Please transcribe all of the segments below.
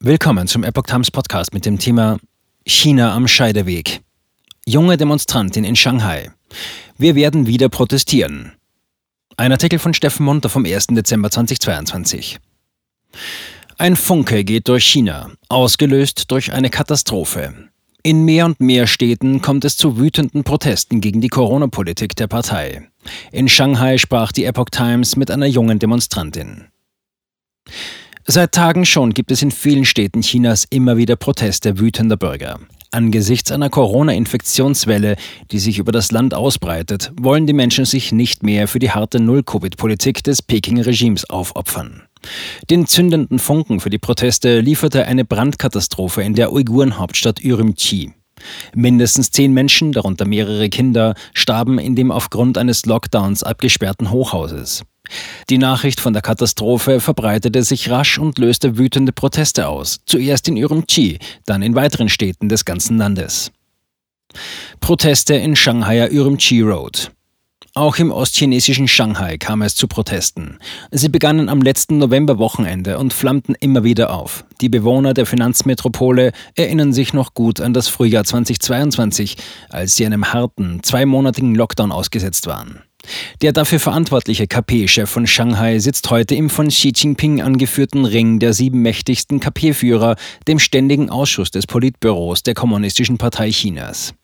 Willkommen zum Epoch Times Podcast mit dem Thema China am Scheideweg. Junge Demonstrantin in Shanghai. Wir werden wieder protestieren. Ein Artikel von Steffen Munter vom 1. Dezember 2022. Ein Funke geht durch China, ausgelöst durch eine Katastrophe. In mehr und mehr Städten kommt es zu wütenden Protesten gegen die Corona-Politik der Partei. In Shanghai sprach die Epoch Times mit einer jungen Demonstrantin. Seit Tagen schon gibt es in vielen Städten Chinas immer wieder Proteste wütender Bürger. Angesichts einer Corona-Infektionswelle, die sich über das Land ausbreitet, wollen die Menschen sich nicht mehr für die harte Null-Covid-Politik des Peking-Regimes aufopfern. Den zündenden Funken für die Proteste lieferte eine Brandkatastrophe in der Uiguren-Hauptstadt Ürümqi. Mindestens zehn Menschen, darunter mehrere Kinder, starben in dem aufgrund eines Lockdowns abgesperrten Hochhauses. Die Nachricht von der Katastrophe verbreitete sich rasch und löste wütende Proteste aus, zuerst in Ürümqi, dann in weiteren Städten des ganzen Landes. Proteste in Shanghaier Ürümqi Road. Auch im ostchinesischen Shanghai kam es zu Protesten. Sie begannen am letzten Novemberwochenende und flammten immer wieder auf. Die Bewohner der Finanzmetropole erinnern sich noch gut an das Frühjahr 2022, als sie einem harten, zweimonatigen Lockdown ausgesetzt waren. Der dafür verantwortliche KP-Chef von Shanghai sitzt heute im von Xi Jinping angeführten Ring der sieben mächtigsten KP-Führer, dem Ständigen Ausschuss des Politbüros der Kommunistischen Partei Chinas.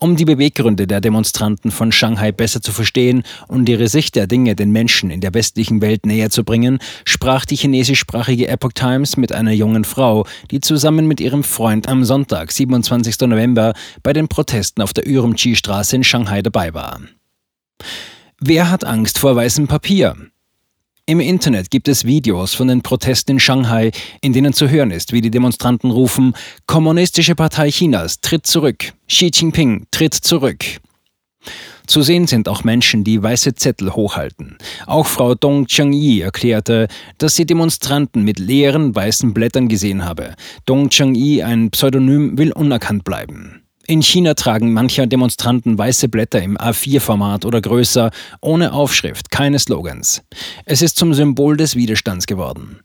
Um die Beweggründe der Demonstranten von Shanghai besser zu verstehen und ihre Sicht der Dinge den Menschen in der westlichen Welt näher zu bringen, sprach die chinesischsprachige Epoch Times mit einer jungen Frau, die zusammen mit ihrem Freund am Sonntag, 27. November, bei den Protesten auf der Ürümqi-Straße in Shanghai dabei war. Wer hat Angst vor weißem Papier? Im Internet gibt es Videos von den Protesten in Shanghai, in denen zu hören ist, wie die Demonstranten rufen, Kommunistische Partei Chinas tritt zurück, Xi Jinping tritt zurück. Zu sehen sind auch Menschen, die weiße Zettel hochhalten. Auch Frau Dong Chengyi erklärte, dass sie Demonstranten mit leeren weißen Blättern gesehen habe. Dong Chengyi, ein Pseudonym, will unerkannt bleiben. In China tragen mancher Demonstranten weiße Blätter im A4-Format oder größer, ohne Aufschrift, keine Slogans. Es ist zum Symbol des Widerstands geworden.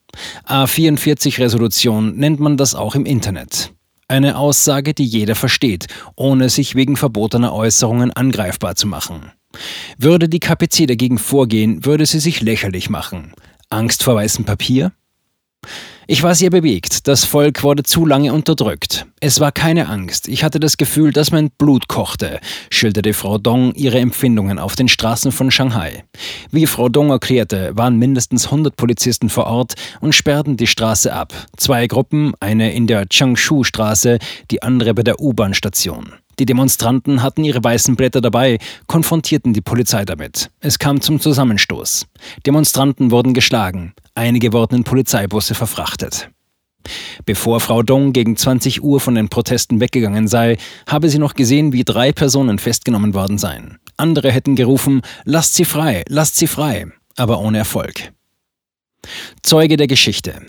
A44-Resolution nennt man das auch im Internet. Eine Aussage, die jeder versteht, ohne sich wegen verbotener Äußerungen angreifbar zu machen. Würde die KPC dagegen vorgehen, würde sie sich lächerlich machen. Angst vor weißem Papier? Ich war sehr bewegt. Das Volk wurde zu lange unterdrückt. Es war keine Angst. Ich hatte das Gefühl, dass mein Blut kochte, schilderte Frau Dong ihre Empfindungen auf den Straßen von Shanghai. Wie Frau Dong erklärte, waren mindestens 100 Polizisten vor Ort und sperrten die Straße ab. Zwei Gruppen, eine in der Changshu-Straße, die andere bei der U-Bahn-Station. Die Demonstranten hatten ihre weißen Blätter dabei, konfrontierten die Polizei damit. Es kam zum Zusammenstoß. Demonstranten wurden geschlagen, einige wurden in Polizeibusse verfrachtet. Bevor Frau Dong gegen 20 Uhr von den Protesten weggegangen sei, habe sie noch gesehen, wie drei Personen festgenommen worden seien. Andere hätten gerufen, lasst sie frei, lasst sie frei, aber ohne Erfolg. Zeuge der Geschichte.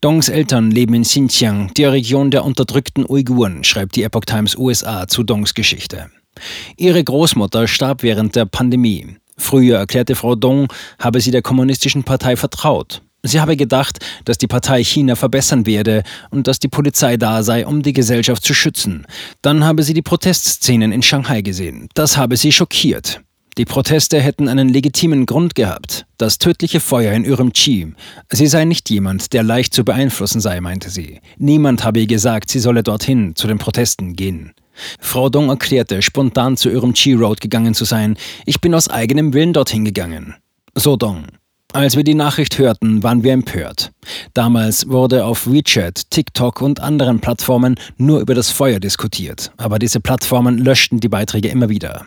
Dongs Eltern leben in Xinjiang, der Region der unterdrückten Uiguren, schreibt die Epoch Times USA zu Dongs Geschichte. Ihre Großmutter starb während der Pandemie. Früher erklärte Frau Dong, habe sie der kommunistischen Partei vertraut. Sie habe gedacht, dass die Partei China verbessern werde und dass die Polizei da sei, um die Gesellschaft zu schützen. Dann habe sie die Protestszenen in Shanghai gesehen. Das habe sie schockiert. Die Proteste hätten einen legitimen Grund gehabt. Das tödliche Feuer in Ürümqi. Sie sei nicht jemand, der leicht zu beeinflussen sei, meinte sie. Niemand habe ihr gesagt, sie solle dorthin, zu den Protesten gehen. Frau Dong erklärte, spontan zu Ürümqi Road gegangen zu sein. Ich bin aus eigenem Willen dorthin gegangen. So Dong. Als wir die Nachricht hörten, waren wir empört. Damals wurde auf WeChat, TikTok und anderen Plattformen nur über das Feuer diskutiert, aber diese Plattformen löschten die Beiträge immer wieder.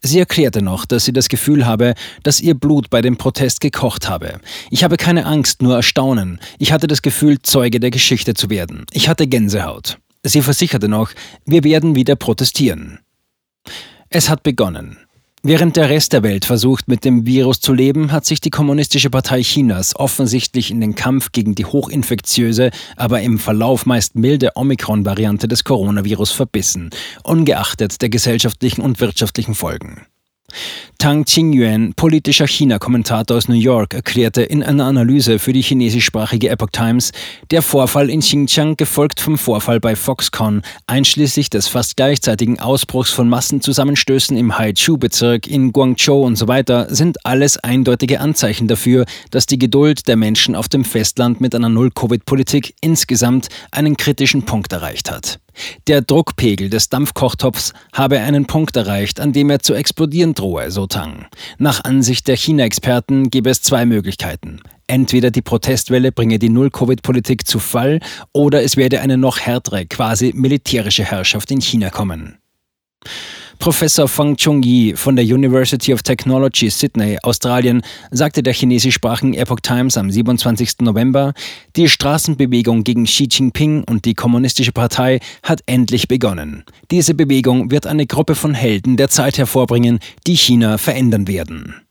Sie erklärte noch, dass sie das Gefühl habe, dass ihr Blut bei dem Protest gekocht habe. Ich habe keine Angst, nur Erstaunen. Ich hatte das Gefühl, Zeuge der Geschichte zu werden. Ich hatte Gänsehaut. Sie versicherte noch, wir werden wieder protestieren. Es hat begonnen. Während der Rest der Welt versucht, mit dem Virus zu leben, hat sich die Kommunistische Partei Chinas offensichtlich in den Kampf gegen die hochinfektiöse, aber im Verlauf meist milde Omikron-Variante des Coronavirus verbissen, ungeachtet der gesellschaftlichen und wirtschaftlichen Folgen. Tang Qingyuan, politischer China-Kommentator aus New York, erklärte in einer Analyse für die chinesischsprachige Epoch Times, der Vorfall in Xinjiang, gefolgt vom Vorfall bei Foxconn, einschließlich des fast gleichzeitigen Ausbruchs von Massenzusammenstößen im Haichu-Bezirk in Guangzhou und so weiter, sind alles eindeutige Anzeichen dafür, dass die Geduld der Menschen auf dem Festland mit einer Null-Covid-Politik insgesamt einen kritischen Punkt erreicht hat. Der Druckpegel des Dampfkochtopfs habe einen Punkt erreicht, an dem er zu explodieren drohe, so Tang. Nach Ansicht der China-Experten gäbe es zwei Möglichkeiten. Entweder die Protestwelle bringe die Null-Covid-Politik zu Fall oder es werde eine noch härtere, quasi militärische Herrschaft in China kommen. Professor Fang Chung-yi von der University of Technology Sydney, Australien, sagte der chinesischsprachigen Epoch Times am 27. November, die Straßenbewegung gegen Xi Jinping und die Kommunistische Partei hat endlich begonnen. Diese Bewegung wird eine Gruppe von Helden der Zeit hervorbringen, die China verändern werden.